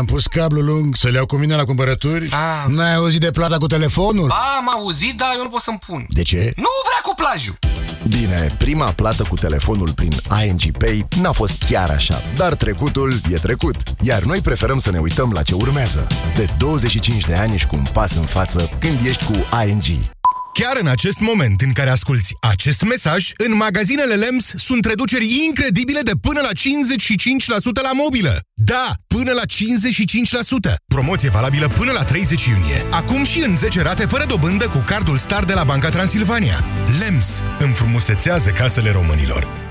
Am pus cablu lung să le iau cu mine la cumpărături. Ah. N-ai auzit de plata cu telefonul? Am auzit, dar eu nu pot să-mi pun. De ce? Nu vrea cu plajul. Bine, prima plată cu telefonul prin ING Pay n-a fost chiar așa, dar trecutul e trecut. Iar noi preferăm să ne uităm la ce urmează. De 25 de ani ești cu un pas în față când ești cu ING. Chiar în acest moment în care asculti acest mesaj, în magazinele LEMS sunt reduceri incredibile de până la 55% la mobilă. Da, până la 55%. Promoție valabilă până la 30 iunie. Acum și în 10 rate fără dobândă cu cardul Star de la Banca Transilvania. LEMS înfrumusețează casele românilor.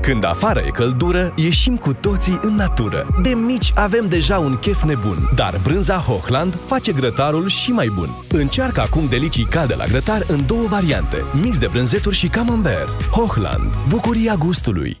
Când afară e căldură, ieșim cu toții în natură. De mici avem deja un chef nebun, dar brânza Hochland face grătarul și mai bun. Încearcă acum delicii calde la grătar în două variante, mix de brânzeturi și camembert. Hochland, bucuria gustului.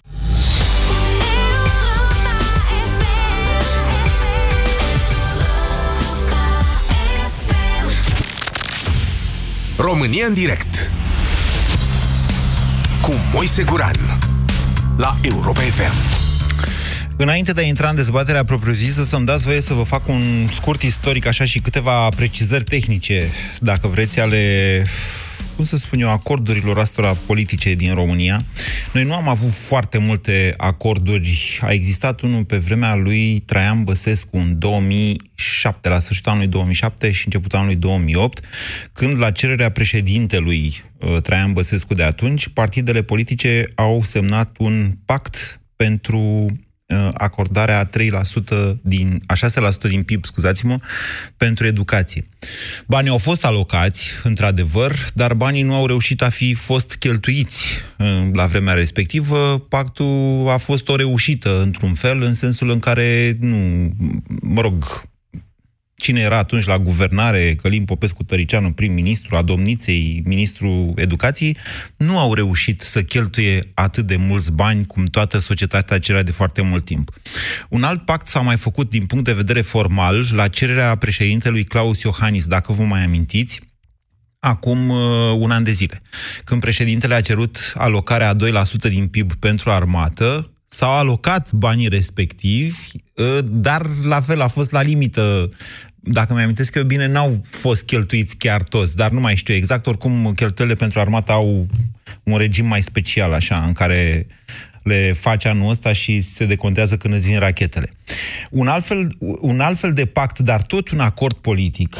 România în direct cu Moise Guran la Europa FM. Înainte de a intra în dezbaterea propriu-zisă, să-mi dați voie să vă fac un scurt istoric, așa și câteva precizări tehnice, dacă vreți, ale cum să spun eu, acordurilor astora politice din România. Noi nu am avut foarte multe acorduri. A existat unul pe vremea lui Traian Băsescu în 2007, la sfârșitul anului 2007 și începutul anului 2008, când la cererea președintelui uh, Traian Băsescu de atunci, partidele politice au semnat un pact pentru uh, acordarea 3% din, a 6% din PIB, scuzați-mă, pentru educație. Banii au fost alocați, într-adevăr, dar banii nu au reușit a fi fost cheltuiți uh, la vremea respectivă. Pactul a fost o reușită, într-un fel, în sensul în care, nu, mă rog, cine era atunci la guvernare, Călim Popescu Tăricianu, prim-ministru, a domniței, ministrul educației, nu au reușit să cheltuie atât de mulți bani cum toată societatea cerea de foarte mult timp. Un alt pact s-a mai făcut din punct de vedere formal la cererea președintelui Claus Iohannis, dacă vă mai amintiți, acum uh, un an de zile. Când președintele a cerut alocarea a 2% din PIB pentru armată, s-au alocat banii respectivi, uh, dar la fel a fost la limită dacă mi amintesc eu bine, n-au fost cheltuiți chiar toți, dar nu mai știu exact. Oricum, cheltuielile pentru armată au un regim mai special, așa, în care le faci anul ăsta și se decontează când îți vin rachetele. Un altfel, un altfel de pact, dar tot un acord politic,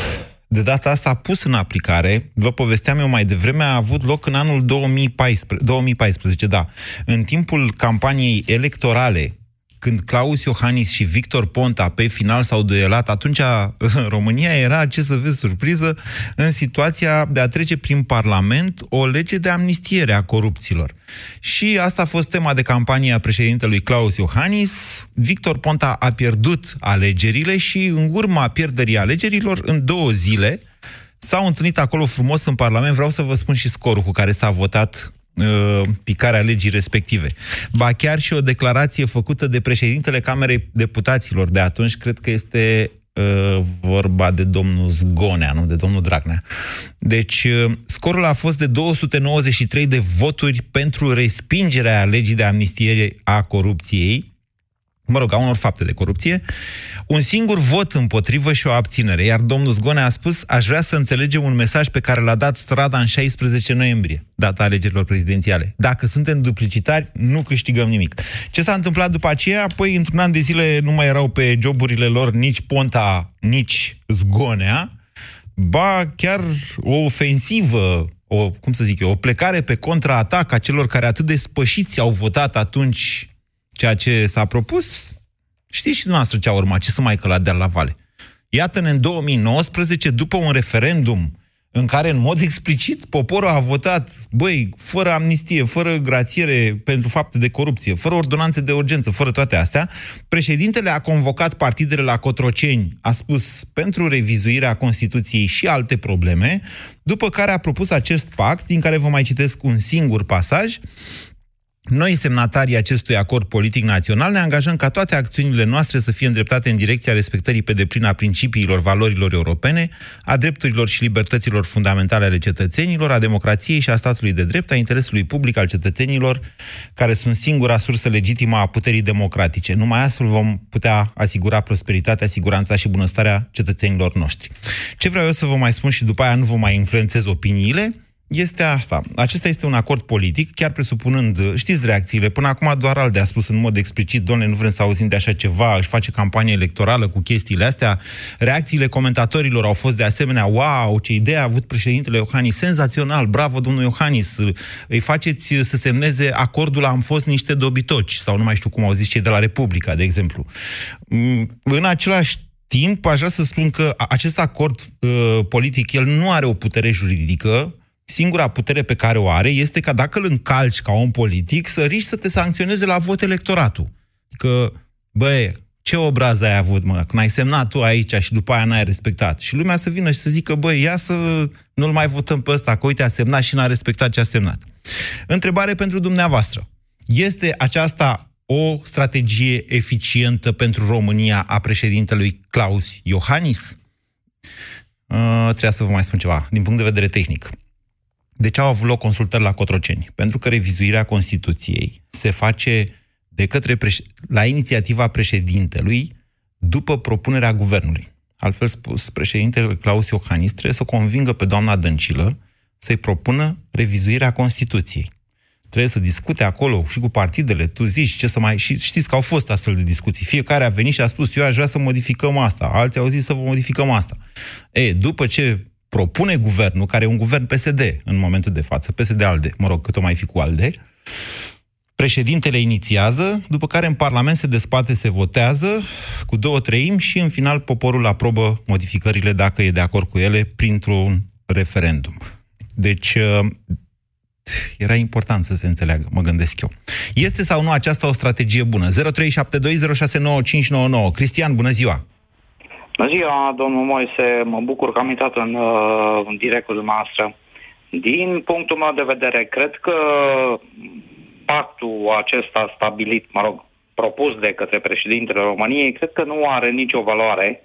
de data asta pus în aplicare, vă povesteam eu mai devreme, a avut loc în anul 2014, 2014 da. În timpul campaniei electorale când Claus Iohannis și Victor Ponta pe final s-au duelat, atunci România era, ce să vezi, surpriză, în situația de a trece prin Parlament o lege de amnistiere a corupților. Și asta a fost tema de campanie a președintelui Claus Iohannis. Victor Ponta a pierdut alegerile și în urma pierderii alegerilor, în două zile, s-au întâlnit acolo frumos în Parlament. Vreau să vă spun și scorul cu care s-a votat uh, picarea legii respective. Ba chiar și o declarație făcută de președintele Camerei Deputaților de atunci, cred că este uh, vorba de domnul Zgonea, nu de domnul Dragnea. Deci, uh, scorul a fost de 293 de voturi pentru respingerea legii de amnistiere a corupției, mă rog, a unor fapte de corupție, un singur vot împotrivă și o abținere. Iar domnul Zgonea a spus, aș vrea să înțelegem un mesaj pe care l-a dat strada în 16 noiembrie, data alegerilor prezidențiale. Dacă suntem duplicitari, nu câștigăm nimic. Ce s-a întâmplat după aceea? Păi, într-un an de zile nu mai erau pe joburile lor nici Ponta, nici Zgonea, ba chiar o ofensivă o, cum să zic eu, o plecare pe contraatac a celor care atât de spășiți au votat atunci ceea ce s-a propus, știți și dumneavoastră ce a urmat, ce să mai căladea la vale. Iată-ne în 2019, după un referendum în care, în mod explicit, poporul a votat, băi, fără amnistie, fără grațiere pentru fapte de corupție, fără ordonanțe de urgență, fără toate astea, președintele a convocat partidele la Cotroceni, a spus pentru revizuirea Constituției și alte probleme, după care a propus acest pact, din care vă mai citesc un singur pasaj, noi, semnatarii acestui acord politic național, ne angajăm ca toate acțiunile noastre să fie îndreptate în direcția respectării pe deplin a principiilor, valorilor europene, a drepturilor și libertăților fundamentale ale cetățenilor, a democrației și a statului de drept, a interesului public al cetățenilor, care sunt singura sursă legitimă a puterii democratice. Numai astfel vom putea asigura prosperitatea, siguranța și bunăstarea cetățenilor noștri. Ce vreau eu să vă mai spun și după aia nu vă mai influențez opiniile, este asta. Acesta este un acord politic, chiar presupunând, știți reacțiile, până acum doar Alde a spus în mod explicit, doamne, nu vrem să auzim de așa ceva, își face campanie electorală cu chestiile astea. Reacțiile comentatorilor au fost de asemenea, wow, ce idee a avut președintele Iohannis, senzațional, bravo domnul Iohannis, îi faceți să semneze acordul, am fost niște dobitoci, sau nu mai știu cum au zis cei de la Republica, de exemplu. Mm, în același timp, aș vrea să spun că acest acord uh, politic, el nu are o putere juridică, singura putere pe care o are este ca dacă îl încalci ca om politic, să riști să te sancționeze la vot electoratul. Că, băie, ce obraz ai avut, mă, când ai semnat tu aici și după aia n-ai respectat. Și lumea să vină și să zică, băi, ia să nu-l mai votăm pe ăsta, că uite, a semnat și n-a respectat ce a semnat. Întrebare pentru dumneavoastră. Este aceasta o strategie eficientă pentru România a președintelui Claus Iohannis? Uh, trebuie să vă mai spun ceva, din punct de vedere tehnic. De ce au avut loc consultări la Cotroceni? Pentru că revizuirea Constituției se face de către preș- la inițiativa președintelui după propunerea guvernului. Altfel spus, președintele Claus Iohannis trebuie să convingă pe doamna Dăncilă să-i propună revizuirea Constituției. Trebuie să discute acolo și cu partidele, tu zici ce să mai... Și știți că au fost astfel de discuții. Fiecare a venit și a spus, eu aș vrea să modificăm asta. Alții au zis să modificăm asta. E, după ce propune guvernul, care e un guvern PSD în momentul de față, PSD-ALDE, mă rog, cât o mai fi cu ALDE, președintele inițiază, după care în Parlament se despate, se votează cu două treimi și în final poporul aprobă modificările, dacă e de acord cu ele, printr-un referendum. Deci, uh, era important să se înțeleagă, mă gândesc eu. Este sau nu aceasta o strategie bună? 0372069599. Cristian, bună ziua! Bună ziua, domnul Moise, mă bucur că am intrat în, uh, în direct cu dumneavoastră. Din punctul meu de vedere, cred că pactul acesta stabilit, mă rog, propus de către președintele României, cred că nu are nicio valoare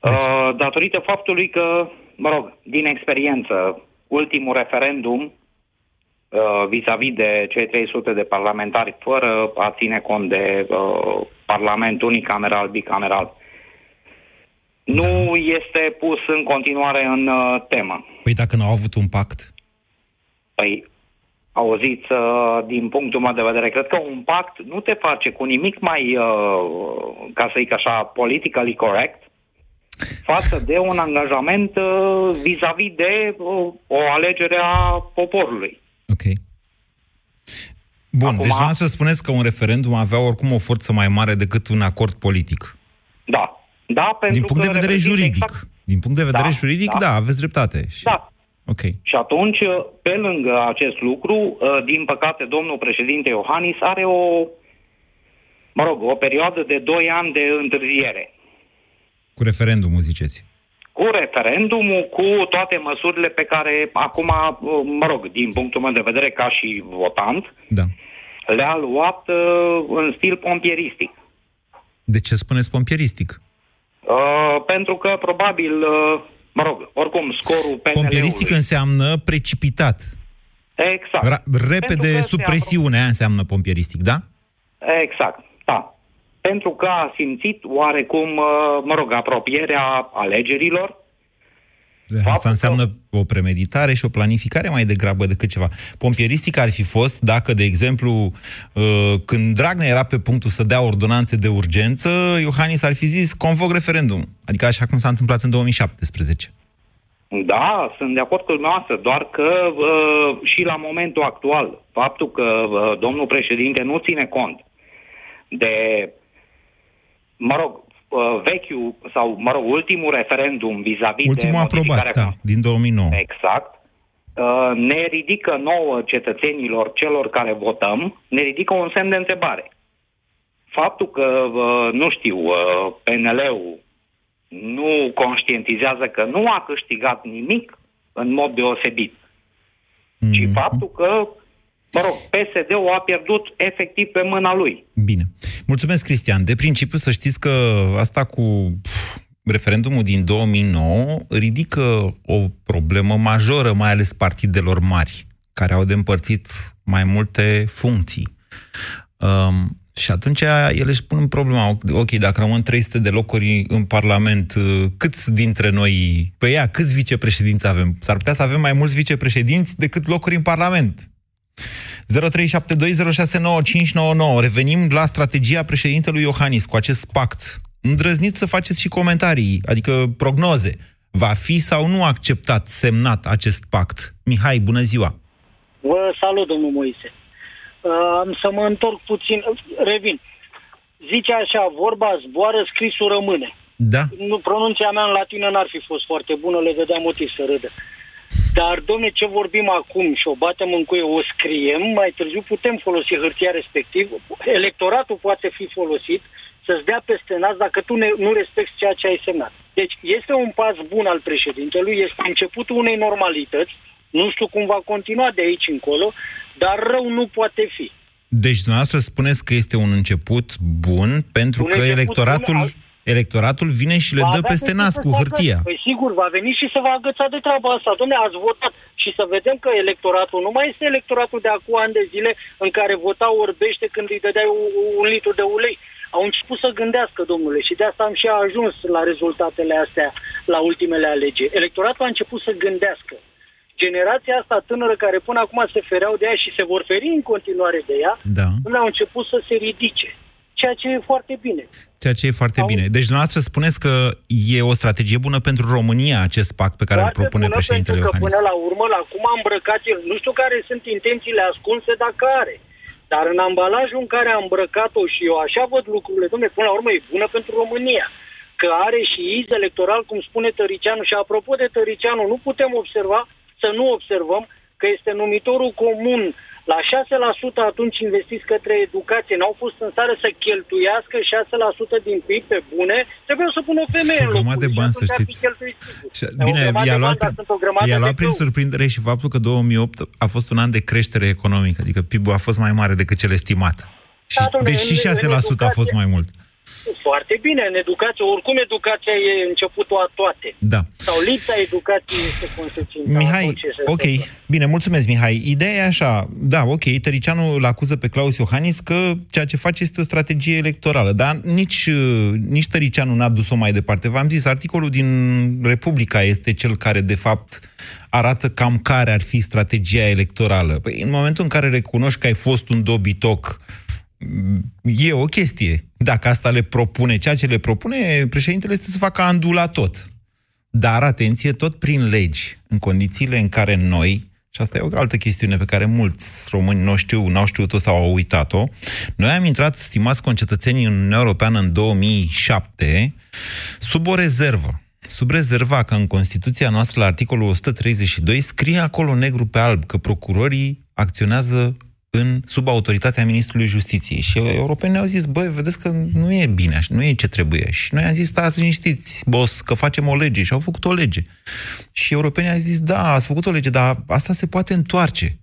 deci. uh, datorită faptului că, mă rog, din experiență, ultimul referendum uh, vis-a-vis de cei 300 de parlamentari, fără a ține cont de uh, Parlament unicameral, bicameral, nu este pus în continuare în uh, temă. Păi dacă nu au avut un pact? Păi, auziți, uh, din punctul meu de vedere, cred că un pact nu te face cu nimic mai, uh, ca să zic așa, politically correct, față de un angajament uh, vis-a-vis de uh, o alegere a poporului. Ok. Bun, Acum, deci să spuneți că un referendum avea oricum o forță mai mare decât un acord politic. Da. Da, pentru Din punct că de vedere juridic. Exact... Din punct de vedere da, juridic, da. da, aveți dreptate. Și... Da. Ok. Și atunci, pe lângă acest lucru, uh, din păcate, domnul președinte Iohannis are o, mă rog, o perioadă de 2 ani de întârziere. Cu referendumul, ziceți? Cu referendumul, cu toate măsurile pe care acum, uh, mă rog, din punctul meu de vedere, ca și votant, da. le-a luat uh, în stil pompieristic. De ce spuneți pompieristic? Uh, pentru că probabil, uh, mă rog, oricum scorul PNL-ului... Pompieristic înseamnă precipitat. Exact. Ra- repede sub presiune, aia înseamnă pompieristic, da? Exact, da. Pentru că a simțit oarecum, uh, mă rog, apropierea alegerilor Asta înseamnă o premeditare și o planificare mai degrabă decât ceva. Pompieristic ar fi fost dacă, de exemplu, uh, când Dragnea era pe punctul să dea ordonanțe de urgență, Iohannis ar fi zis convoc referendum. Adică așa cum s-a întâmplat în 2017. Da, sunt de acord cu dumneavoastră, doar că uh, și la momentul actual, faptul că uh, domnul președinte nu ține cont de, mă rog, uh, vechiul sau, mă rog, ultimul referendum vis-a-vis Ultimul de aprobat, modificarea da, din 2009. Exact. Uh, ne ridică nouă cetățenilor, celor care votăm, ne ridică un semn de întrebare. Faptul că, uh, nu știu, uh, PNL-ul nu conștientizează că nu a câștigat nimic în mod deosebit, Mm. ci faptul că, mă rog, PSD-ul a pierdut efectiv pe mâna lui. Bine. Mulțumesc, Cristian. De principiu să știți că asta cu pf, referendumul din 2009 ridică o problemă majoră, mai ales partidelor mari, care au de împărțit mai multe funcții. Um, și atunci ele își pun problema, ok, dacă rămân 300 de locuri în Parlament, uh, câți dintre noi, pe ea, câți vicepreședinți avem? S-ar putea să avem mai mulți vicepreședinți decât locuri în Parlament. 0372069599. Revenim la strategia președintelui Iohannis cu acest pact. Îndrăzniți să faceți și comentarii, adică prognoze. Va fi sau nu acceptat, semnat acest pact? Mihai, bună ziua! Vă salut, domnul Moise. Uh, Am să mă întorc puțin, revin. Zice așa, vorba zboară, scrisul rămâne. Da. Nu, pronunția mea în latină n-ar fi fost foarte bună, le dădea motiv să râdă. Dar, domne, ce vorbim acum și o batem în cuie, o scriem, mai târziu putem folosi hârtia respectiv, electoratul poate fi folosit să-ți dea peste nas dacă tu ne, nu respecti ceea ce ai semnat. Deci este un pas bun al președintelui, este începutul unei normalități, nu știu cum va continua de aici încolo, dar rău nu poate fi. Deci dumneavoastră spuneți că este un început bun pentru Un că început electoratul, bun electoratul vine și le Va dă avea peste de ce nas să cu se hârtia. agățe. Păi sigur, va veni și se va agăța de treaba asta. Dom'le, ați votat și să vedem că electoratul nu mai este electoratul de acum ani de zile în care vota orbește când îi dădeai u- u- un litru de ulei. Au început să gândească, domnule, și de asta am și ajuns la rezultatele astea la ultimele alegeri. Electoratul a început să gândească. Generația asta tânără care până acum se fereau de ea și se vor feri în continuare de ea, Da. nu au început să se ridice. Ceea ce e foarte bine. Ceea ce e foarte bine. Deci dumneavoastră spuneți că e o strategie bună pentru România acest pact pe care îl Foarte propune bună, președintele pentru că Iohannis. până la urmă, la cum a îmbrăcat el, nu știu care sunt intențiile ascunse dacă are. Dar în ambalajul în care a îmbrăcat-o și eu așa văd lucrurile, domnule, până la urmă e bună pentru România. Că are și iz electoral, cum spune Tăricianu. Și apropo de Tăricianu, nu putem observa, să nu observăm că este numitorul comun la 6% atunci investiți către educație. N-au fost în stare să cheltuiască 6% din PIB pe bune. Trebuie să pună o femeie Și o în grămadă locul de lui bani, și să atunci ar fi știți. cheltuit sigur. Și, Dar o bine, grămadă i-a de luat, bani, dar sunt o grămadă i-a de luat prin găuri. surprindere și faptul că 2008 a fost un an de creștere economică, adică PIB-ul a fost mai mare decât cel estimat. Și, Da, domnule, deci și în- în 6% a fost educație. mai mult. Foarte bine, în educație, oricum educația e începutul a toate. Da. Sau lipsa educației este consecința. a Mihai, tot ce se ok, întâmplă. bine, mulțumesc, Mihai. Ideea e așa, da, ok, Tăricianu îl acuză pe Claus Iohannis că ceea ce face este o strategie electorală, dar nici, uh, nici Tăricianu n-a dus-o mai departe. V-am zis, articolul din Republica este cel care, de fapt, arată cam care ar fi strategia electorală. Păi, în momentul în care recunoști că ai fost un dobitoc, e o chestie. Dacă asta le propune, ceea ce le propune, președintele este să facă andula tot. Dar, atenție, tot prin legi, în condițiile în care noi, și asta e o altă chestiune pe care mulți români nu știu, n-au știut-o sau au uitat-o, noi am intrat, stimați concetățenii, în Uniunea Europeană în 2007, sub o rezervă. Sub rezerva că în Constituția noastră, la articolul 132, scrie acolo negru pe alb că procurorii acționează în, sub autoritatea Ministrului Justiției. Și europenii au zis, băi, vedeți că nu e bine, așa, nu e ce trebuie. Și noi am zis, stați liniștiți, boss, că facem o lege. Și au făcut o lege. Și europenii au zis, da, ați făcut o lege, dar asta se poate întoarce.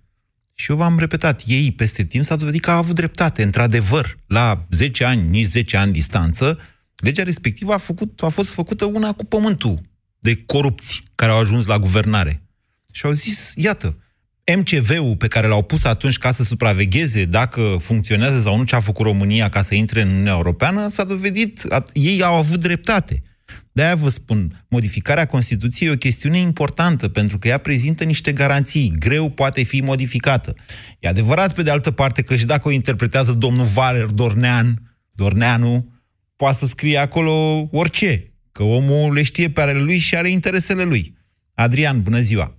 Și eu v-am repetat, ei peste timp s-a dovedit că au avut dreptate. Într-adevăr, la 10 ani, nici 10 ani distanță, legea respectivă a, făcut, a fost făcută una cu pământul de corupți care au ajuns la guvernare. Și au zis, iată, MCV-ul pe care l-au pus atunci ca să supravegheze dacă funcționează sau nu ce a făcut România ca să intre în Uniunea Europeană, s-a dovedit, a, ei au avut dreptate. De-aia vă spun, modificarea Constituției e o chestiune importantă, pentru că ea prezintă niște garanții. Greu poate fi modificată. E adevărat, pe de altă parte, că și dacă o interpretează domnul Valer Dornean, Dorneanu, poate să scrie acolo orice, că omul le știe pe ale lui și are interesele lui. Adrian, bună ziua!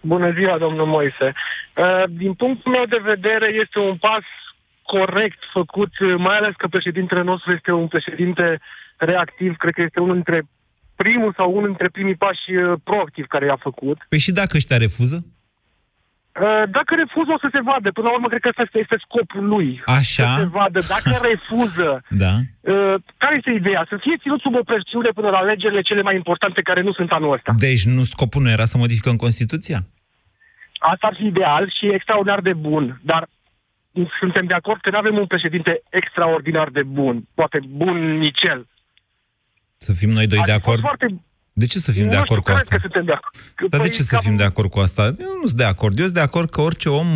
Bună ziua, domnul Moise. Uh, Din punctul meu de vedere, este un pas corect făcut, uh, mai ales că președintele nostru este un președinte reactiv, cred că este unul dintre primul sau unul dintre primii pași uh, proactiv care i-a făcut. Păi și dacă ăștia refuză? Uh, Dacă refuză, o să se vadă. Până la urmă, cred că ăsta este scopul lui. Așa? Să se vadă. Dacă refuză, Da. uh, care este ideea? Să fie ținut sub o presiune până la alegerile cele mai importante care nu sunt anul ăsta. Deci nu scopul nu era să modificăm Constituția? Asta ar fi ideal și extraordinar de bun, dar suntem de acord că nu avem un președinte extraordinar de bun, poate bun nicel. Să fim noi doi de Ar fi fost acord? Foarte... De ce să fim nu de acord știu, cu cred asta? că suntem de acord. Dar de Păi, ce să cam- fim de acord cu asta? Eu nu sunt de acord. Eu sunt de acord că orice om,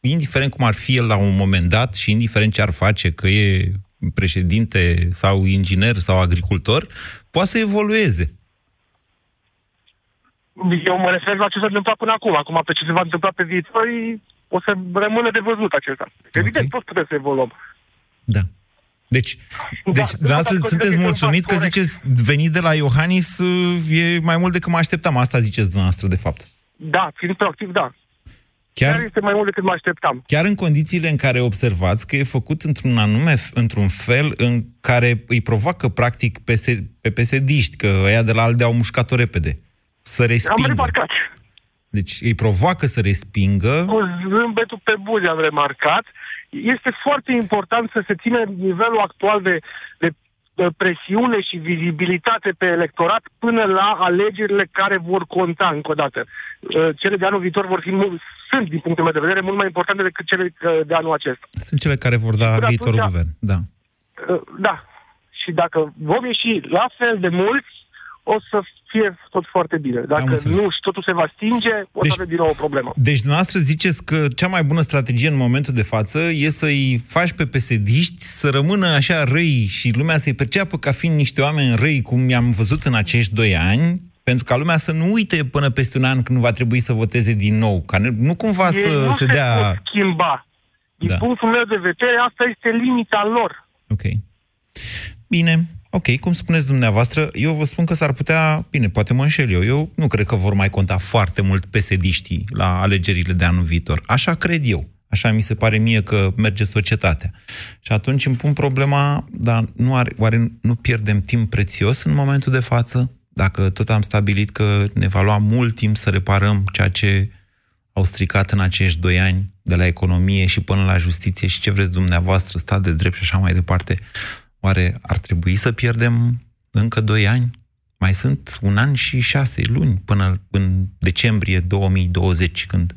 indiferent cum ar fi el la un moment dat și indiferent ce ar face, că e președinte sau inginer sau agricultor, poate să evolueze. Eu mă refer la ce s-a întâmplat până acum. Acum, pe ce se va întâmpla pe viitor, o să rămână de văzut acesta. Evident, toți putem să evoluăm. Da. Deci, deci nu dumneavoastră consider că sunteți este un mulțumit pas că corect. ziceți venit de la Iohannis uh, e mai mult decât mă așteptam. Asta ziceți dumneavoastră, de fapt. Da, fiind proactiv, da. Chiar, Chiar este mai mult decât mă așteptam. chiar în condițiile în care observați că e făcut într-un anume, într-un fel în care îi provoacă practic PS, pe pesediști, că ăia de la ALDE au mușcat-o repede, să Am respingă. remarcat. Deci îi provoacă să respingă. Cu zâmbetul pe buze am remarcat. Este foarte important să se țină nivelul actual de, de, de presiune și vizibilitate pe electorat până la alegerile care vor conta încă o dată. Uh, Cele de anul viitor vor fi mult, sunt, din punctul meu de vedere, mult mai importante decât cele uh, de anul acesta. Sunt cele care vor da Până viitorul atunci- guvern. Da. Uh, Da. Și dacă vom ieși la fel de mulți, o să fie tot foarte bine. Dacă înțeles. nu și totul se va stinge, o Deci- să avem din nou o problemă. Deci dumneavoastră ziceți că cea mai bună strategie în momentul de față e să-i faci pe pesediști să rămână așa răi și lumea să-i perceapă ca fiind niște oameni răi, cum i-am văzut în acești doi ani, pentru ca lumea să nu uite până peste un an când va trebui să voteze din nou. Ca nu, nu cumva Ei să nu se se dea... pot schimba. Din Da. punctul meu de vedere, asta este limita lor. Ok. Bine, ok, cum spuneți dumneavoastră, eu vă spun că s-ar putea, bine, poate mă înșel eu, eu nu cred că vor mai conta foarte mult pesediștii la alegerile de anul viitor. Așa cred eu. Așa mi se pare mie că merge societatea. Și atunci îmi pun problema, dar nu are, oare nu pierdem timp prețios în momentul de față? Dacă tot am stabilit că ne va lua mult timp să reparăm ceea ce au stricat în acești doi ani, de la economie și până la justiție și ce vreți dumneavoastră, stat de drept și așa mai departe, oare ar trebui să pierdem încă doi ani? Mai sunt un an și șase luni până în decembrie 2020, când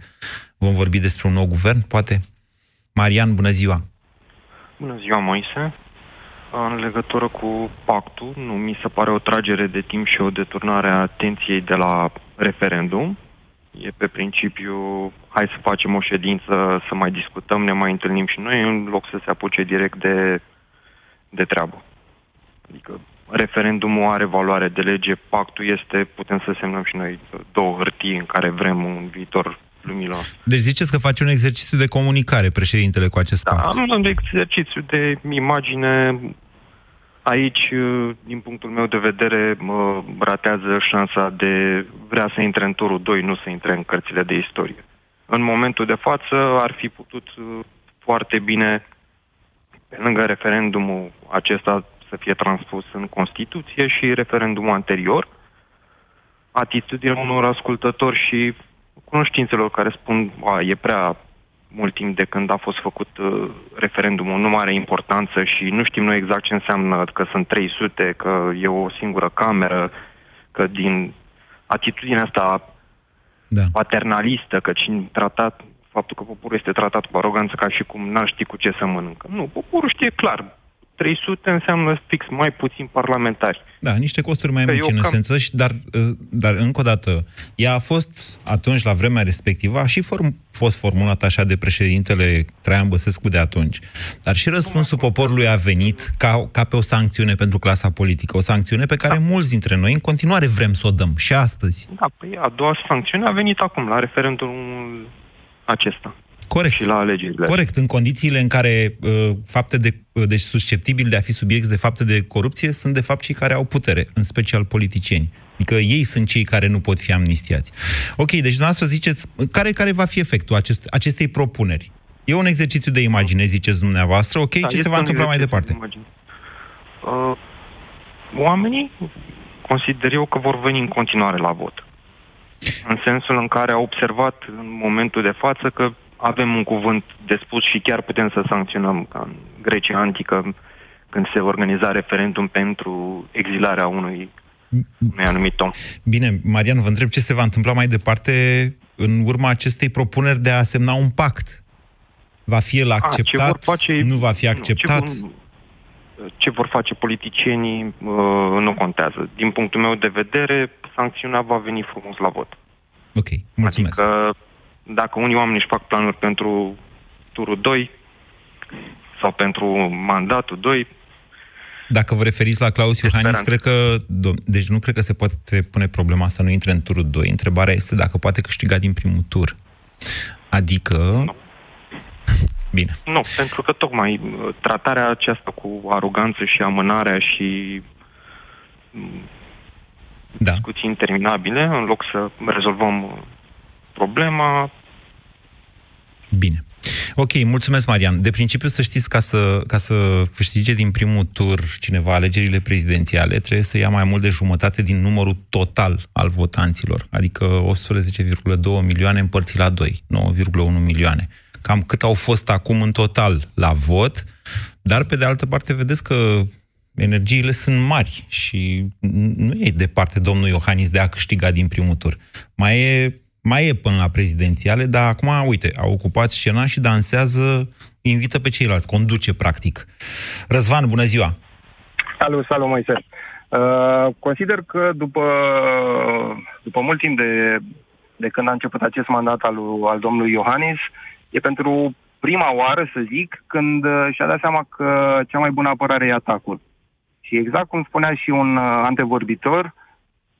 vom vorbi despre un nou guvern, poate? Marian, bună ziua! Bună ziua, Moise. În legătură cu pactul, nu mi se pare o tragere de timp și o deturnare a atenției de la referendum. E pe principiu, hai să facem o ședință, să mai discutăm, ne mai întâlnim și noi, în loc să se apuce direct de, de treabă. Adică referendumul are valoare de lege, pactul este, putem să semnăm și noi două hârtii în care vrem un viitor luminos. Deci ziceți că face un exercițiu de comunicare președintele cu acest pact. Am un exercițiu de imagine. Aici, din punctul meu de vedere, mă ratează șansa de vrea să intre în turul 2, nu să intre în cărțile de istorie. În momentul de față ar fi putut uh, foarte bine, pe lângă referendumul acesta, să fie transpus în Constituție și referendumul anterior, atitudinea unor ascultători și cunoștințelor care spun a, e prea mult timp de când a fost făcut uh, referendumul, nu are importanță și nu știm noi exact ce înseamnă că sunt 300, că e o singură cameră, că din atitudinea asta da. paternalistă, că cine tratat, faptul că poporul este tratat cu aroganță ca și cum n-ar ști cu ce să mănâncă. Nu, poporul știe clar. 300 înseamnă fix mai puțin parlamentari. Da, niște costuri mai Că mici eu în cam- esență, și, dar, uh, dar încă o dată, ea a fost atunci, la vremea respectivă, a și form, fost formulată așa de președintele Traian Băsescu de atunci. Dar și răspunsul poporului a venit ca, ca pe o sancțiune pentru clasa politică, o sancțiune pe care mulți dintre noi în continuare vrem să o dăm, și astăzi. Da, păi a doua sancțiune a venit acum, la referendumul acesta. Corect. și la alegerile. Corect, în condițiile în care uh, fapte de, uh, deci susceptibili de a fi subiecti de fapte de corupție sunt de fapt cei care au putere, în special politicieni. Adică ei sunt cei care nu pot fi amnistiați. Ok, deci dumneavoastră ziceți, care, care va fi efectul acest, acestei propuneri? E un exercițiu de imagine, ziceți dumneavoastră, ok, Da, ce este se va un întâmpla mai exercițiu departe? de imagine. Uh, oamenii consider eu că vor veni în continuare la vot. În sensul în care au observat în momentul de față că avem un cuvânt de spus și chiar putem să sancționăm ca în Grecia antică când se organiza referendum pentru exilarea unui, unui anumit om. Bine, Marian, vă întreb ce se va întâmpla mai departe în urma acestei propuneri de a semna un pact. Va fi el A, acceptat? ce vor face, nu va fi acceptat? Nu, ce, vor, ce vor face politicienii uh, nu contează. Din punctul meu de vedere, sancțiunea va veni frumos la vot. Ok, mulțumesc. Adică dacă unii oameni își fac planuri pentru turul 2 sau pentru mandatul 2, Dacă vă referiți la Claus Iohannis, cred că, dom- deci nu cred că se poate pune problema să nu intre în turul 2. Întrebarea este dacă poate câștiga din primul tur. Adică... Nu. Bine. nu, pentru că tocmai uh, tratarea aceasta cu aroganță și amânarea și mm, da. discuții interminabile, în loc să rezolvăm uh, problema, Bine. Ok, mulțumesc, Marian. De principiu să știți, ca să, ca să câștige din primul tur cineva alegerile prezidențiale, trebuie să ia mai mult de jumătate din numărul total al votanților, adică 18,2 milioane împărțit la 2, 9,1 milioane. Cam cât au fost acum în total la vot, dar pe de altă parte vedeți că energiile sunt mari și nu e departe domnul Iohannis de a câștiga din primul tur. Mai e mai e până la prezidențiale, dar acum, uite, a ocupat scena și dansează, invită pe ceilalți, conduce, practic. Răzvan, bună ziua! Salut, salut, Moise. Uh, consider că după, după mult timp de, de când a început acest mandat al, lui- al domnului Iohannis, e pentru prima oară, să zic, când uh, și-a dat seama că cea mai bună apărare e atacul. Și exact cum spunea și un uh, antevorbitor,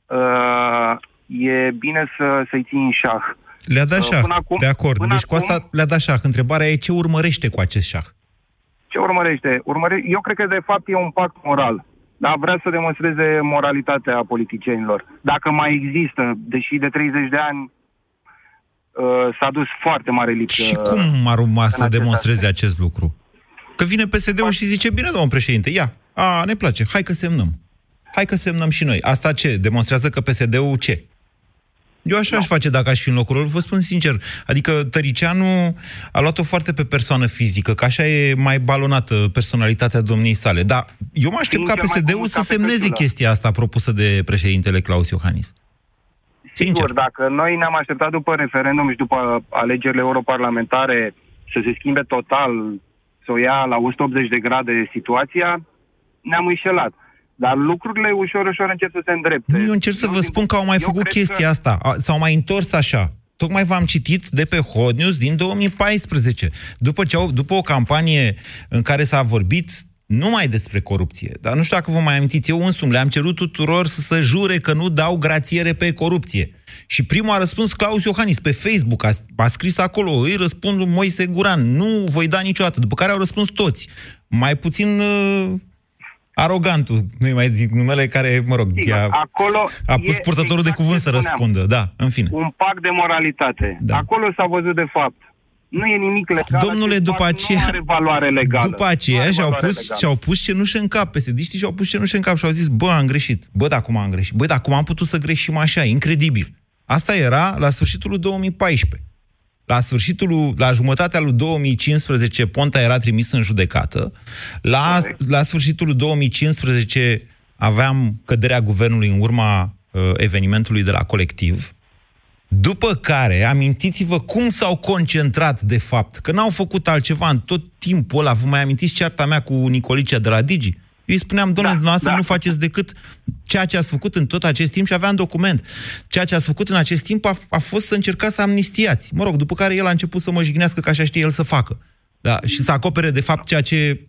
uh, e bine să, să-i ții în șah. Le-a dat Uh, șah, până acum- de acord. până Deci cu acum- asta le-a dat șah. Întrebarea e ce urmărește cu acest șah. Ce urmărește? Urmăre... Eu cred că, de fapt, e un pact moral. Dar vrea să demonstreze moralitatea politicienilor. Dacă mai există, deși de 30 de ani uh, s-a dus foarte mare lipsă. Și cum ar urma să acest demonstreze acest lucru? Că vine PSD-ul și zice, bine, domnul președinte, ia, a, ne place, hai că semnăm. Hai că semnăm și noi. Asta ce? Demonstrează că PSD-ul ce? Eu așa aș face dacă aș fi în locul lor, vă spun sincer. Adică Tăricianu a luat-o foarte pe persoană fizică, că așa e mai balonată personalitatea domniei sale. Dar eu mă aștept ca Sincer, mai PSD-ul mult să ca pe semneze căciulă. chestia asta propusă de președintele Claus Iohannis. Sigur, dacă noi ne-am așteptat după referendum și după alegerile europarlamentare să se schimbe total, să o ia la 180 de grade situația, ne-am înșelat. Dar lucrurile ușor, ușor încep să se îndrepte. Nu, eu încerc să vă spun că au mai eu făcut cred chestia că- asta. A- S-au mai întors așa. Tocmai v-am citit de pe Hot News din 2014. După, ce au, după o campanie în care s-a vorbit numai despre corupție. Dar nu știu dacă vă mai amintiți, eu însumi le-am cerut tuturor să se jure că nu dau grațiere pe corupție. Și primul a răspuns Claus Iohannis pe Facebook, a, a scris acolo, îi răspund lui Moise Guran, nu voi da niciodată. După care au răspuns toți. Mai puțin uh, arogantul, nu-i mai zic numele care, mă rog, Sigur, i-a, acolo a pus e purtătorul de exact cuvânt ce să spuneam. răspundă. Da, în fine. Un pact de moralitate. Da. Acolo s-a văzut de fapt. Nu e nimic legal. Domnule, acest după pact aceea, Nu are valoare legală. după Nu aceea are și-au valoare pus, legală. și-au pus cenușă în cap. psd și-au pus cenușă în cap și au zis, bă, am greșit. Bă, dar cum am greșit? Bă, dar cum am putut să greșim așa? Incredibil. Asta era la sfârșitul lui 2014. La sfârșitul, lui- la jumătatea lui 2015, Ponta era trimis în judecată. La, la sfârșitul lui 2015 aveam căderea guvernului în urma uh, evenimentului de la colectiv. După care, amintiți-vă cum s-au concentrat, de fapt, că n-au făcut altceva în tot timpul ăla. Vă mai amintiți cearta mea cu Nicolicea de la Digi? Eu îi spuneam, domnule, da, dumneavoastră da. nu faceți decât ceea ce ați făcut în tot acest timp și aveam document. Ceea ce ați făcut în acest timp a, a fost să încercați să amnistiați. Mă rog, după care el a început să mă jignească că așa știe el să facă. Da? Și să acopere, de fapt, ceea ce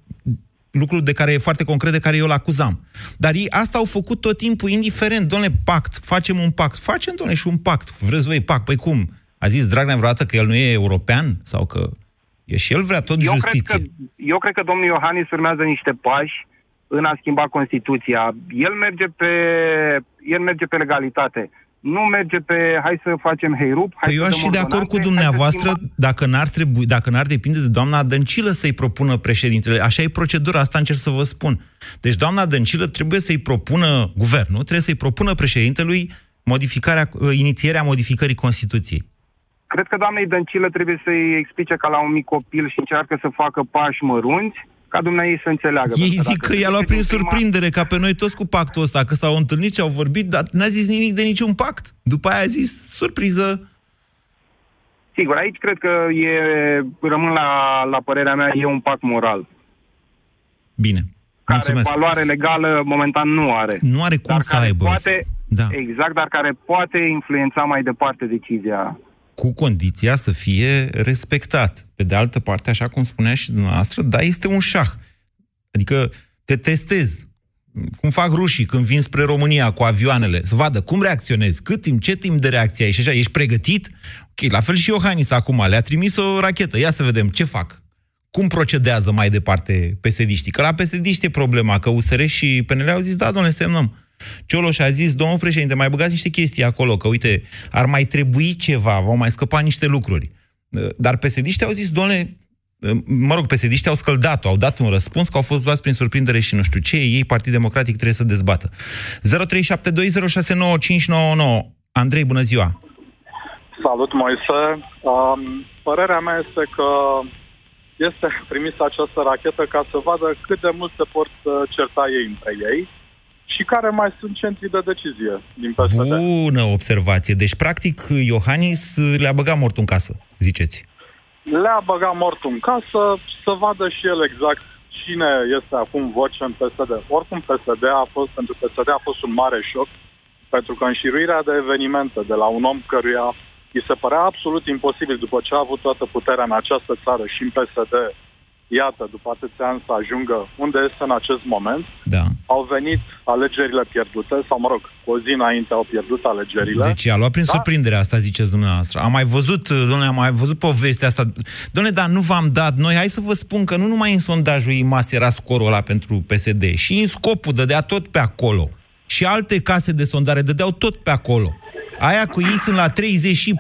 lucruri de care e foarte concret, de care eu îl acuzam. Dar ei asta au făcut tot timpul, indiferent, domnule, pact, facem un pact. Facem, domnule, și un pact. Vreți voi pact? Păi cum? A zis Dragnea vreodată că el nu e european? Sau că e și el vrea tot Eu justiție? cred, că, eu cred că domnul Iohannis urmează niște pași în a schimba Constituția. El merge pe, el merge pe legalitate. Nu merge pe hai să facem heirup, hai Păi eu să aș dăm fi de acord cu ordonanțe, hai să dumneavoastră schimbăm- dacă n-ar, trebui, dacă n-ar depinde de doamna Dăncilă să-i propună președintele. Așa e procedura, asta încerc să vă spun. Deci doamna Dăncilă trebuie să-i propună, guvernul trebuie să-i propună președintelui modificarea, inițierea modificării Constituției. Cred că doamnei Dăncilă trebuie să-i explice ca la un mic copil și încearcă să facă pași mărunți, ca dumneai să înțeleagă. Ei Pentru zic dacă că i-a luat trece prin din prima- surprindere, ca pe noi toți cu pactul ăsta, că s-au întâlnit și au vorbit, dar n-a zis nimic de niciun pact. După aia a zis, surpriză, Sigur, aici cred că e, rămân la, la părerea mea, e un pact moral. Bine. Care Mulțumesc. valoare legală momentan nu are. Nu are cum Dar să care aibă. Poate, Da. Exact, dar care poate influența mai departe decizia. Cu condiția să fie respectat. Pe de altă parte, așa cum spunea și dumneavoastră, da, este un șah. Adică te testezi. Cum fac rușii când vin spre România cu avioanele, să vadă cum reacționezi, cât timp, ce timp de reacție ai și așa, ești pregătit? Ok, la fel și Iohannis acum, le-a trimis o rachetă, ia să vedem ce fac. Cum procedează mai departe psd Că la psd e problema, că USR și PNL au zis, da, domnule, semnăm. Cioloș a zis, domnul președinte, mai băgați niște chestii acolo, că uite, ar mai trebui ceva, v-au mai scăpat niște lucruri. Dar psd au zis, domnule, mă rog, psd au scăldat-o, au dat un răspuns că au fost luați prin surprindere și nu știu ce, ei, Partid Democratic, trebuie să dezbată. 0372069599. Andrei, bună ziua! Salut, Moise. Um, părerea mea este că este trimisă această rachetă ca să vadă cât de mult se pot uh, certa ei între ei și care mai sunt centri de decizie din PSD. Bună observație. Deci, practic, Iohannis le-a băgat mortul în casă, ziceți. Le-a băgat mortul în casă să vadă și el exact cine este acum voce în PSD. Oricum PSD a fost, pentru PSD a fost un mare șoc, pentru că înșiruirea de evenimente de la un om căruia îi se părea absolut imposibil după ce a avut toată puterea în această țară și în PSD, iată, după atâția ani să ajungă unde este în acest moment, da. au venit alegerile pierdute, sau mă rog, cu o zi înainte au pierdut alegerile. Deci a luat prin da? surprindere asta, ziceți dumneavoastră. Am mai văzut, domnule, am mai văzut povestea asta. Domnule, dar nu v-am dat noi, hai să vă spun că nu numai în sondajul IMAS era scorul ăla pentru PSD, și în scopul dădea tot pe acolo. Și alte case de sondare dădeau tot pe acolo. Aia cu ei sunt la 30 și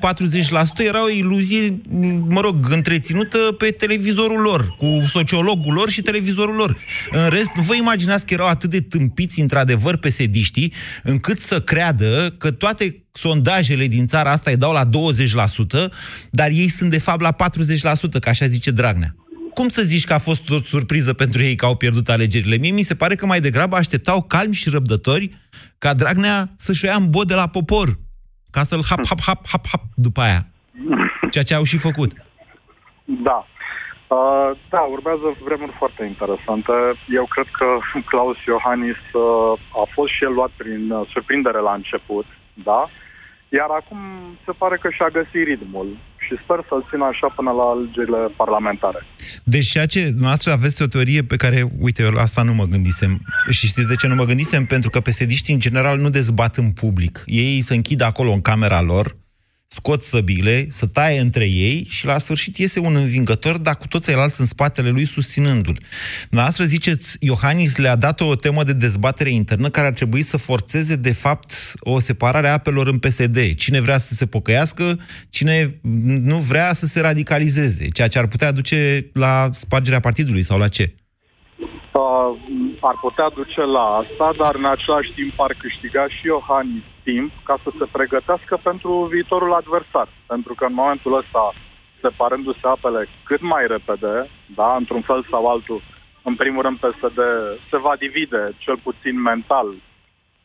40% era o iluzie, mă rog, întreținută pe televizorul lor, cu sociologul lor și televizorul lor. În rest, nu vă imaginați că erau atât de tâmpiți, într-adevăr, pesediștii, încât să creadă că toate sondajele din țara asta îi dau la 20%, dar ei sunt de fapt la 40%, ca așa zice Dragnea. Cum să zici că a fost tot surpriză pentru ei că au pierdut alegerile? Mie mi se pare că mai degrabă așteptau calmi și răbdători ca Dragnea să-și o ia în bod de la popor, ca să-l hap, hap, hap, hap, hap după aia. Ceea ce au și făcut. Da. Uh, da, urmează vremuri foarte interesante. Eu cred că Claus Iohannis uh, a fost și el luat prin uh, surprindere la început, da? Iar acum se pare că și-a găsit ritmul și sper să-l țină așa până la alegerile parlamentare. Deci ceea ce noastră aveți o teorie pe care, uite, eu la asta nu mă gândisem. Și știți de ce nu mă gândisem? Pentru că pesediștii în general nu dezbat în public. Ei se închid acolo în camera lor, scot săbile, să taie între ei și la sfârșit iese un învingător, dar cu toți ceilalți în spatele lui susținându-l. Dumneavoastră ziceți, Iohannis le-a dat o temă de dezbatere internă care ar trebui să forțeze, de fapt, o separare a apelor în PSD. Cine vrea să se pocăiască, cine nu vrea să se radicalizeze, ceea ce ar putea duce la spargerea partidului sau la ce? Uh, ar putea duce la asta, dar în același timp ar câștiga și Iohannis timp ca să se pregătească pentru viitorul adversar. Pentru că în momentul ăsta, separându-se apele cât mai repede, da, într-un fel sau altul, în primul rând PSD se va divide, cel puțin mental,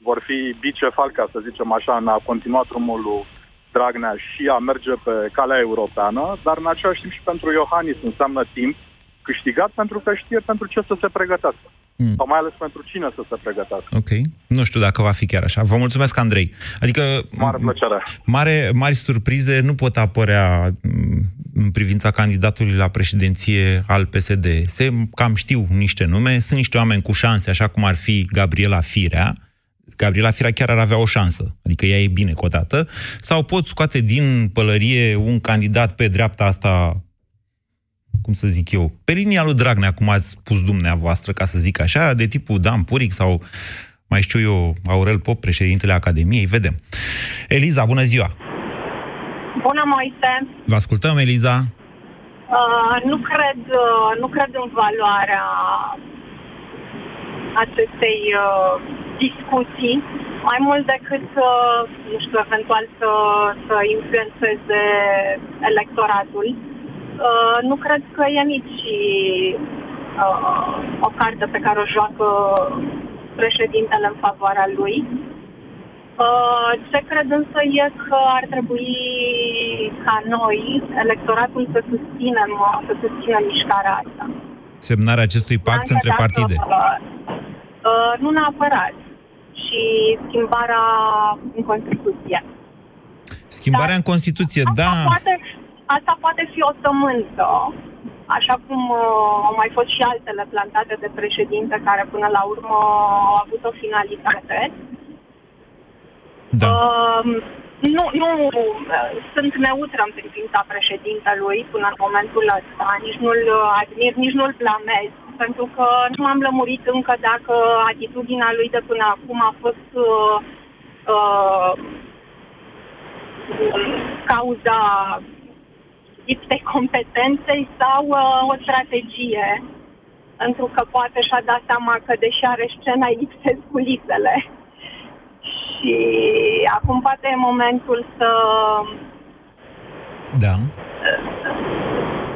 vor fi bicefal, ca să zicem așa, în a continua drumul lui Dragnea și a merge pe calea europeană, dar în același timp și pentru Iohannis înseamnă timp câștigat pentru că știe pentru ce să se pregătească. Mm. Sau mai ales pentru cine să se pregătească. Ok. Nu știu dacă va fi chiar așa. Vă mulțumesc, Andrei. Adică... Mare plăcere. Mare, mari surprize nu pot apărea în privința candidatului la președinție al PSD. Se cam știu niște nume, sunt niște oameni cu șanse, așa cum ar fi Gabriela Firea, Gabriela Firea chiar ar avea o șansă, adică ea e bine cotată, sau pot scoate din pălărie un candidat pe dreapta asta, cum să zic eu, pe linia lui Dragnea, cum ați spus dumneavoastră, ca să zic așa, de tipul Dan Puric sau mai știu eu, Aurel Pop, președintele Academiei, vedem. Eliza, bună ziua! Bună, Moise! Vă ascultăm, Eliza! Uh, nu, cred, uh, nu cred în valoarea acestei uh, discuții, mai mult decât, uh, nu știu, eventual să, să influențeze electoratul. Uh, nu cred că e nici uh, o carte pe care o joacă președintele în favoarea lui. Uh, ce cred însă e că ar trebui ca noi, electoratul, să susținem, uh, să susținem mișcarea asta. Semnarea acestui pact între Dacă, partide. Uh, nu neapărat. Și schimbarea în Constituție. Schimbarea în Constituție, da. Asta poate, asta poate fi o sămânță, așa cum uh, au mai fost și altele plantate de președinte care până la urmă au avut o finalitate. Da. Uh, nu, nu, uh, sunt neutră în privința președintelui până în momentul ăsta, nici nu-l admir, nici nu-l blamez, pentru că nu m-am lămurit încă dacă atitudinea lui de până acum a fost uh, uh, cauza lipsei competenței sau uh, o strategie. Pentru că poate și-a dat seama că deși are scena, îi lipsesc culisele. Și acum poate e momentul să, Da.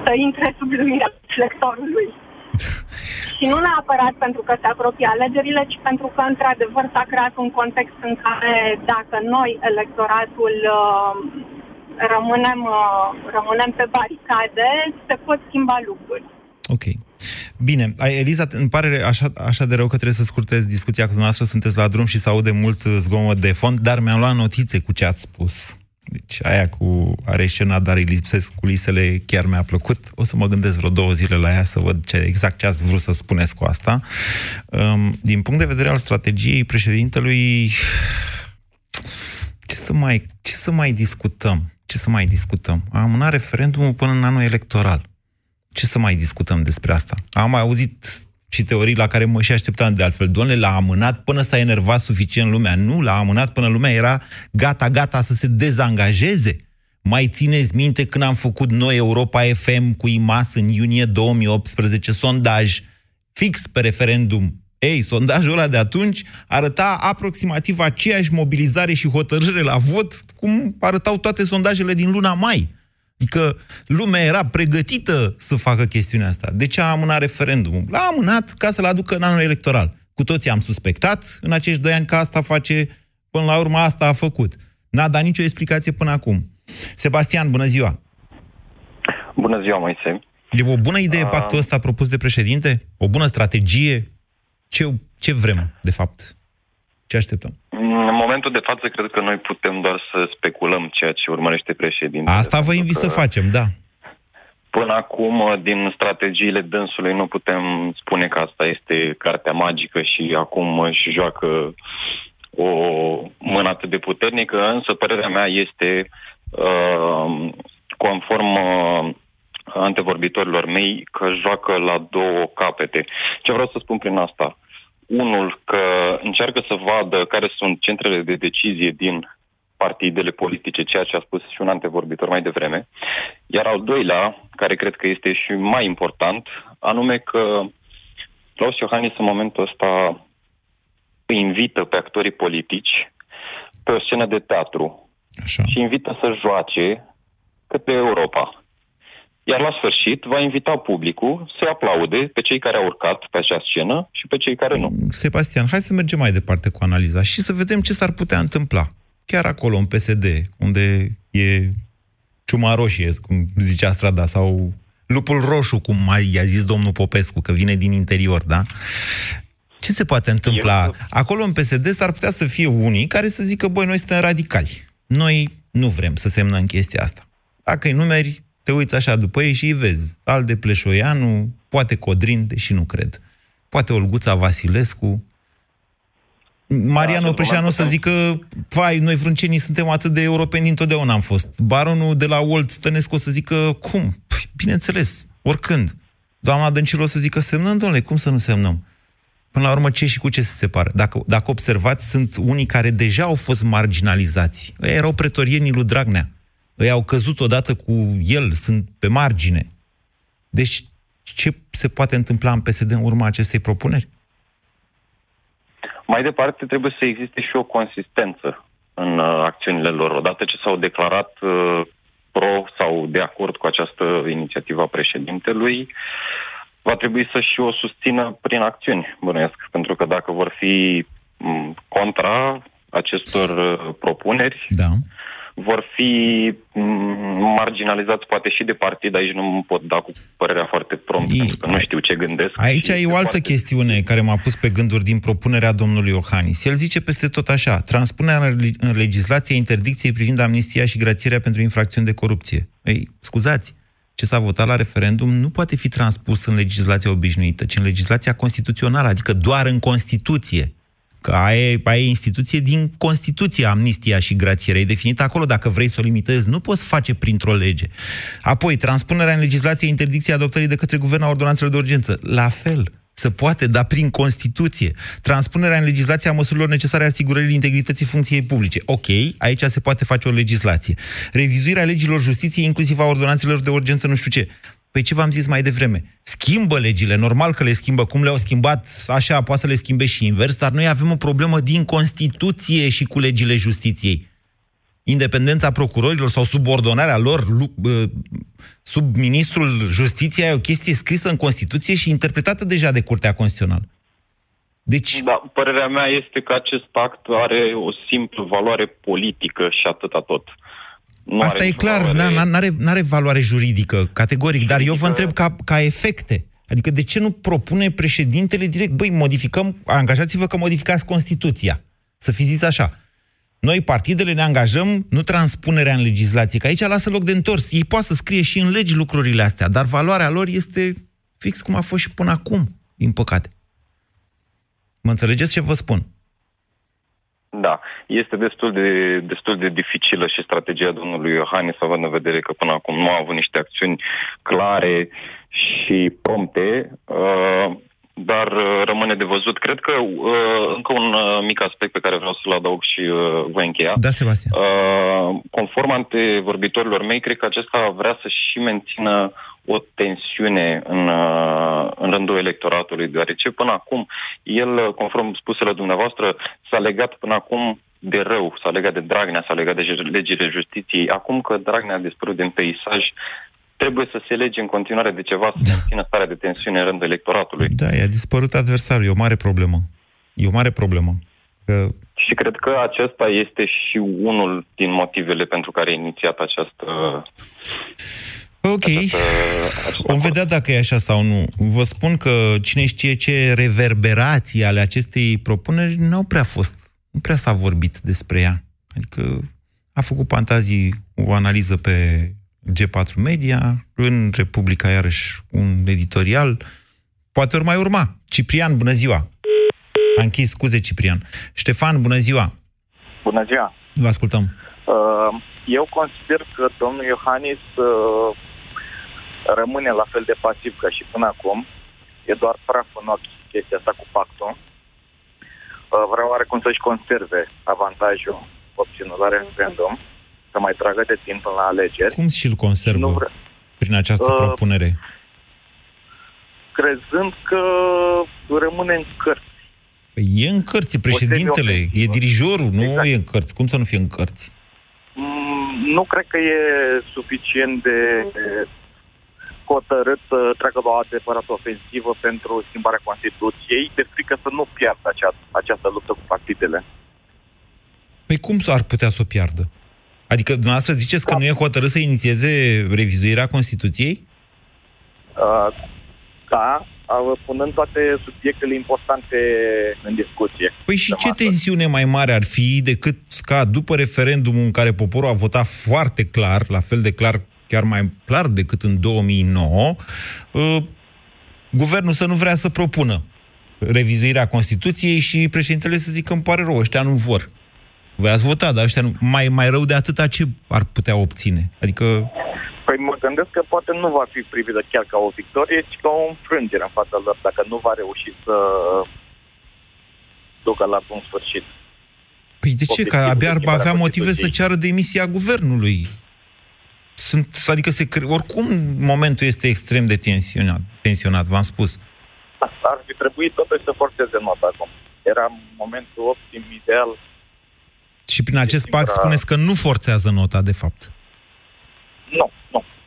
să intre sub lumina reflectorului. și nu neapărat pentru că se apropie alegerile, ci pentru că, într-adevăr, s-a creat un context în care, dacă noi, electoratul, uh, rămânem, uh, rămânem pe baricade, se pot schimba lucruri. Ok. Bine, ai, Eliza, îmi pare așa, așa de rău că trebuie să scurtez discuția cu dumneavoastră, sunteți la drum și se aude mult zgomot de fond, dar mi-am luat notițe cu ce ați spus. Deci aia cu are scena, dar îi lipsesc culisele, chiar mi-a plăcut. O să mă gândesc vreo două zile la ea să văd ce, exact ce ați vrut să spuneți cu asta. Um, din punct de vedere al strategiei președintelui, ce să mai, ce să mai discutăm? Ce să mai discutăm? A amânat referendumul până în anul electoral. Ce să mai discutăm despre asta? Am mai auzit și teorii la care mă și așteptam de altfel. Doamne, l-a amânat până s-a enervat suficient lumea. Nu, l-a amânat până lumea era gata, gata să se dezangajeze. Mai țineți minte când am făcut noi Europa FM cu IMAS în iunie 2018 sondaj fix pe referendum. Ei, sondajul ăla de atunci arăta aproximativ aceeași mobilizare și hotărâre la vot cum arătau toate sondajele din luna mai. Adică lumea era pregătită să facă chestiunea asta. De ce a amânat referendumul? L-a amânat ca să-l aducă în anul electoral. Cu toții am suspectat în acești doi ani că asta face, până la urmă asta a făcut. N-a dat nicio explicație până acum. Sebastian, bună ziua! Bună ziua, Moise. E o bună idee Ah. pactul ăsta propus de președinte? O bună strategie? Ce, ce vrem, de fapt? Ce așteptăm? În momentul de față, cred că noi putem doar să speculăm ceea ce urmărește președintele. Asta vă invit să facem, da. Până acum, din strategiile dânsului, nu putem spune că asta este cartea magică și acum își joacă o mână atât de puternică, însă părerea mea este, uh, conform uh, antevorbitorilor mei, că joacă la două capete. Ce vreau să spun prin asta? Unul, că încearcă să vadă care sunt centrele de decizie din partidele politice, ceea ce a spus și un antevorbitor mai devreme. Iar al doilea, care cred că este și mai important, anume că Claus Iohannis în momentul ăsta îi invită pe actorii politici pe o scenă de teatru Așa. și invită să joace către Europa. Iar la sfârșit va invita publicul să aplaude pe cei care au urcat pe acea scenă și pe cei care nu. Sebastian, hai să mergem mai departe cu analiza și să vedem ce s-ar putea întâmpla. Chiar acolo, în PSD, unde e ciuma roșie, cum zicea strada, sau lupul roșu, cum mai i-a zis domnul Popescu, că vine din interior, da? Ce se poate întâmpla? Acolo, în PSD, s-ar putea să fie unii care să zică, băi, noi suntem radicali. Noi nu vrem să semnăm chestia asta. Dacă îi numeri, te uiți așa după ei și îi vezi. Alde Pleșoianu, poate Codrin, deși nu cred. Poate Olguța Vasilescu. Marian Opreșan o să zică, vai, noi vrâncenii suntem atât de europeni dintotdeauna am fost. Baronul de la Olt Stănescu o să zică, cum? Păi, bineînțeles, oricând. Doamna Dăncilă o să zică, semnăm, domnule, cum să nu semnăm? Până la urmă, ce și cu ce se separă? Dacă, dacă observați, sunt unii care deja au fost marginalizați. Ei erau pretorienii lui Dragnea. Ei au căzut odată cu el, sunt pe margine. Deci, ce se poate întâmpla în PSD în urma acestei propuneri? Mai departe, trebuie să existe și o consistență în uh, acțiunile lor. Odată ce s-au declarat uh, pro sau de acord cu această inițiativă a președintelui, va trebui să și o susțină prin acțiuni, bănuiesc. Pentru că dacă vor fi m, contra acestor uh, propuneri, da. Vor fi m, marginalizați poate și de partid. Aici nu pot da cu părerea foarte prompt, pentru că nu știu ce gândesc. Aici și e o altă foarte... chestiune care m-a pus pe gânduri din propunerea domnului Iohannis. El zice peste tot așa, transpunerea în leg- în legislație interdicției privind amnistia și grațierea pentru infracțiuni de corupție. Ei, scuzați, ce s-a votat la referendum nu poate fi transpus în legislația obișnuită, ci în legislația constituțională, adică doar în Constituție. Că aia e, aia e instituție din Constituție, amnistia și grațierea. E definită acolo. Dacă vrei să o limitezi, nu poți face printr-o lege. Apoi, transpunerea în legislație interdicției adoptării de către guvern a ordonanțelor de urgență. La fel. Se poate, dar prin Constituție. Transpunerea în legislație a măsurilor necesare asigurării integrității funcției publice. Ok, aici se poate face o legislație. Revizuirea legilor justiției, inclusiv a ordonanțelor de urgență, nu știu ce. Păi ce v-am zis mai devreme? Schimbă legile, normal că le schimbă, cum le-au schimbat, așa poate să le schimbe și invers, dar noi avem o problemă din Constituție și cu legile justiției. Independența procurorilor sau subordonarea lor lu- bă, sub ministrul justiției e o chestie scrisă în Constituție și interpretată deja de Curtea Constituțională. Deci... Da, părerea mea este că acest pact are o simplă valoare politică și atâta tot. Nu Asta are e nicio clar, valoare- nu are, are valoare juridică, categoric, dar eu vă întreb ca, ca efecte. Adică de ce nu propune președintele direct, băi, modificăm, angajați-vă că modificați Constituția. Să fi zis așa. Noi, partidele, ne angajăm, nu transpunerea în legislație, că aici lasă loc de întors. Ei poate să scrie și în legi lucrurile astea, dar valoarea lor este fix cum a fost și până acum, din păcate. Mă înțelegeți ce vă spun? Da, este destul de, destul de dificilă și strategia domnului Iohannis, având în vedere că până acum nu a avut niște acțiuni clare și prompte, uh, dar uh, rămâne de văzut. Cred că uh, încă un uh, mic aspect pe care vreau să-l adaug și uh, voi încheia. Da, Sebastian. Uh, conform antevorbitorilor mei, cred că acesta vrea să și mențină o tensiune în, uh, în rândul electoratului, deoarece până acum el, uh, conform spusele dumneavoastră, s-a legat până acum de rău, s-a legat de Dragnea, s-a legat de legile justiției. Acum că Dragnea a dispărut din peisaj, trebuie să se lege în continuare de ceva să mențină starea de tensiune în rândul electoratului. Da, i-a dispărut adversarul, e o mare problemă. E o mare problemă. Că Și cred că acesta este și unul din motivele pentru care a inițiat această... Ok, vom vedea dacă e așa sau nu. Vă spun că cine știe ce reverberații ale acestei propuneri n-au prea fost. Nu prea s-a vorbit despre ea. Adică a făcut fantazii o analiză pe G4 Media, în Republica iarăși un editorial. Poate ori mai urma. Ciprian, bună ziua! A închis, scuze, Ciprian. Ștefan, bună ziua! Bună ziua! Vă ascultăm. Uh, Eu consider că domnul Iohannis uh, rămâne la fel de pasiv ca și până acum. E doar praf în ochi chestia asta cu pactul. Uh, Vreau oarecum să-și conserve avantajul obținut la referendum, să mai tragă de timp până la alegeri, Cum și-l conservă Nu vre- prin această Uh, propunere? crezând că rămâne în cărți. Păi e în cărți, e președintele, e dirijorul, nu Exact. e în cărți. Cum să nu fie în cărți? Mm, Nu cred că e suficient de hotărât să treacă la o adevărată ofensivă pentru schimbarea Constituției, de frică să nu piardă acea, această luptă cu partidele. Păi cum s-ar putea să o piardă? Adică dumneavoastră ziceți că nu e hotărât să inițieze revizuirea Constituției? Uh, da, uh, punând toate subiectele importante în discuție. Păi și ce tensiune mai mare ar fi decât ca după referendumul în care poporul a votat foarte clar, la fel de clar, chiar mai clar decât în 2009, uh, guvernul să nu vrea să propună revizuirea Constituției și președintele să zică îmi pare rău, ăștia nu vor. Voi ați votat, dar ăștia nu, mai, mai rău de atâta ce ar putea obține? Adică Păi mă gândesc că poate nu va fi privită chiar ca o victorie, ci ca o înfrângere în fața lor, dacă nu va reuși să ducă la bun sfârșit. Păi de ce? Că Obiectivul abia ar de schimbare avea a motive să Constituției. ceară demisia guvernului. Sunt, adică se cre... oricum momentul este extrem de tensionat, tensionat v-am spus. Ar fi trebuit totuși să forțeze nota acum. Era momentul optim, ideal. Și prin acest singura- pact spuneți că nu forțează nota, de fapt.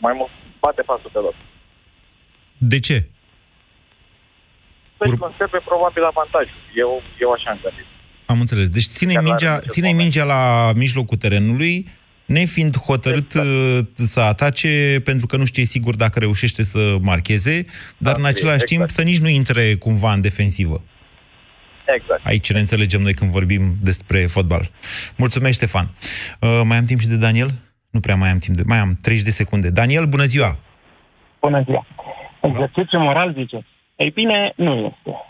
Nu, nu. Mai mult bate pasul pe loc. De ce? Să-i conserve probabil avantajul. Eu, eu așa am gândit. Am înțeles. Deci ține Chiar la mingea, acest ține mingea la mijlocul terenului, nefiind hotărât exact. să atace, pentru că nu știe sigur dacă reușește să marcheze, dar în același timp să nici nu intre cumva în defensivă. Exact. Aici ne înțelegem noi când vorbim despre fotbal. Mulțumesc, Ștefan. Uh, mai am timp și de Daniel? Nu prea mai am timp de... Mai am 30 de secunde. Daniel, bună ziua! Bună ziua! Exercițiu moral, zice. Ei bine, nu este.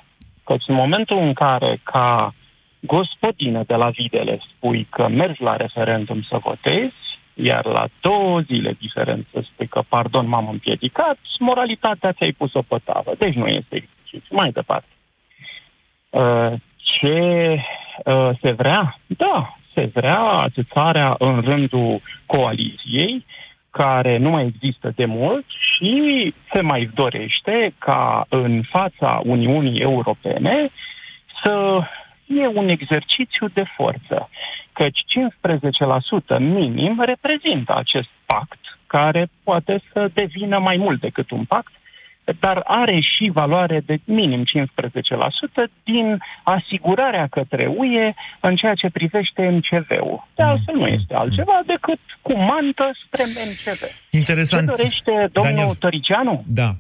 Căci în momentul în care, ca gospodină de la Videle, spui că mergi la referendum să votezi, iar la două zile diferență spui că, pardon, m-am împiedicat, moralitatea ți-ai pus-o pe tavă. Deci nu este exercițiu. Mai departe. Uh, Ce uh, se vrea? Da, se vrea atâțarea în rândul coaliției, care nu mai există de mult și se mai dorește ca în fața Uniunii Europene să fie un exercițiu de forță. Căci 15% minim reprezintă acest pact, care poate să devină mai mult decât un pact, dar are și valoare de minim 15% din asigurarea către UE în ceea ce privește MCV-ul. De altfel nu este altceva decât cu mantă spre MCV. Interesant. Ce dorește domnul Daniel. Tăricianu? Da.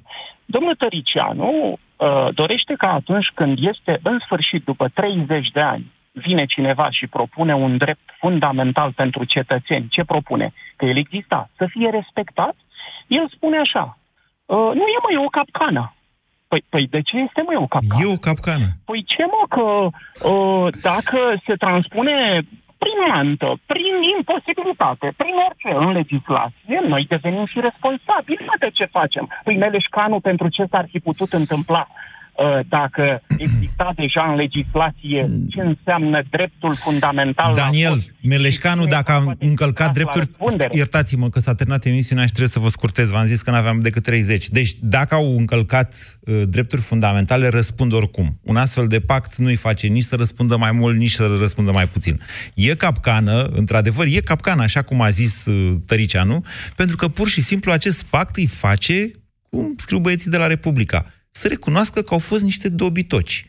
Domnul Tăricianu uh, dorește ca atunci când este în sfârșit, după 30 de ani, vine cineva și propune un drept fundamental pentru cetățeni. Ce propune? Că el exista. Să fie respectat? El spune așa, uh, nu e mai o capcană. Păi, păi de ce este mai o capcană? E o capcană. Păi ce mă, că uh, dacă se transpune prin mantă, prin imposibilitate, prin orice în legislație, noi devenim și responsabili de ce facem. Păi Meleșcanu, pentru ce s-ar fi putut întâmpla uh, dacă exista deja în legislație ce înseamnă dreptul fundamental Daniel, la vot. Meleșcanu, dacă am încălcat drepturi, răspundere. iertați-mă că s-a terminat emisiunea și trebuie să vă scurtez, v-am zis că nu aveam decât 30. Deci, dacă au încălcat uh, drepturi fundamentale, răspund oricum. Un astfel de pact nu-i face nici să răspundă mai mult, nici să răspundă mai puțin. E capcană, într-adevăr, e capcană, așa cum a zis uh, Tăricianu, pentru că pur și simplu acest pact îi face, cum scriu băieții de la Republica, să recunoască că au fost niște dobitoci.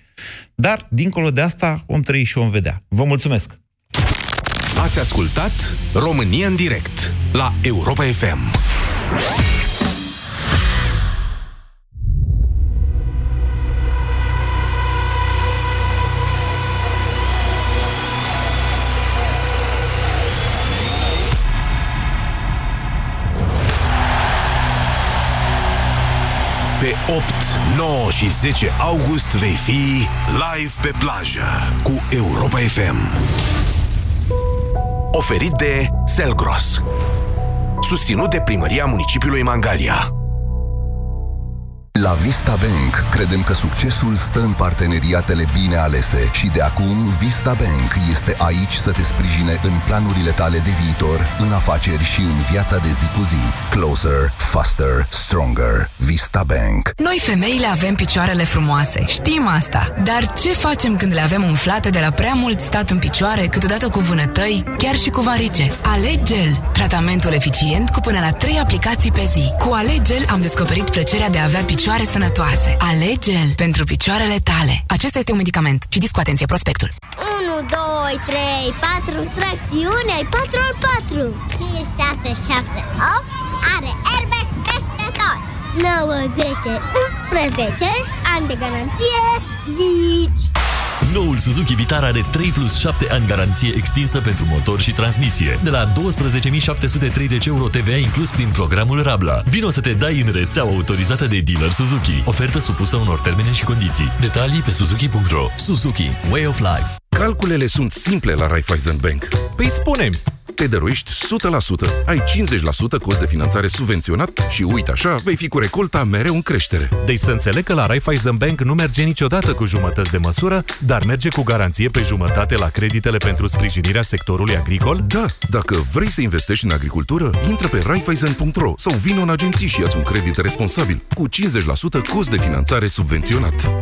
Dar, dincolo de asta, om trăi și om vedea. Vă mulțumesc! Ați ascultat România în direct la Europa FM. Pe 8, 9 și 10 august vei fi live pe plajă cu Europa FM. Oferit de Selgros. Susținut de Primăria Municipiului Mangalia. La Vista Bank credem că succesul stă în parteneriatele bine alese și de acum Vista Bank este aici să te sprijine în planurile tale de viitor, în afaceri și în viața de zi cu zi. Closer, faster, stronger. Vista Bank. Noi femeile avem picioarele frumoase, știm asta. Dar ce facem când le avem umflate de la prea mult stat în picioare, câteodată cu vânătăi, chiar și cu varice? Alegel, tratamentul eficient cu până la 3 aplicații pe zi. Cu Alegel am descoperit plăcerea de a avea picioare sănătoase. Alegel pentru picioarele tale. Acesta este un medicament. Citiți cu atenție prospectul. 1, 2, 3, 4, tracțiune, ai 4 al 4 5, 6, 7, 8 Are airbag peste tot 9, 10, 11 Ani de garanție Ghici Noul Suzuki Vitara are 3 plus 7 ani garanție extinsă pentru motor și transmisie. De la 12.730 euro TVA inclus prin programul Rabla. Vino să te dai în rețeaua autorizată de dealer Suzuki. Ofertă supusă unor termene și condiții. Detalii pe suzuki.ro Suzuki. Way of Life. Calculele sunt simple la Raiffeisen Bank. Păi spune-mi! Te dăruiești 100%, ai 50% cost de finanțare subvenționat și uite așa, vei fi cu recolta mereu în creștere. Deci să înțeleg că la Raiffeisen Bank nu merge niciodată cu jumătăți de măsură, dar merge cu garanție pe jumătate la creditele pentru sprijinirea sectorului agricol? Da, dacă vrei să investești în agricultură, intră pe raiffeisen.ro sau vină în agenții și ia un credit responsabil cu 50% cost de finanțare subvenționat.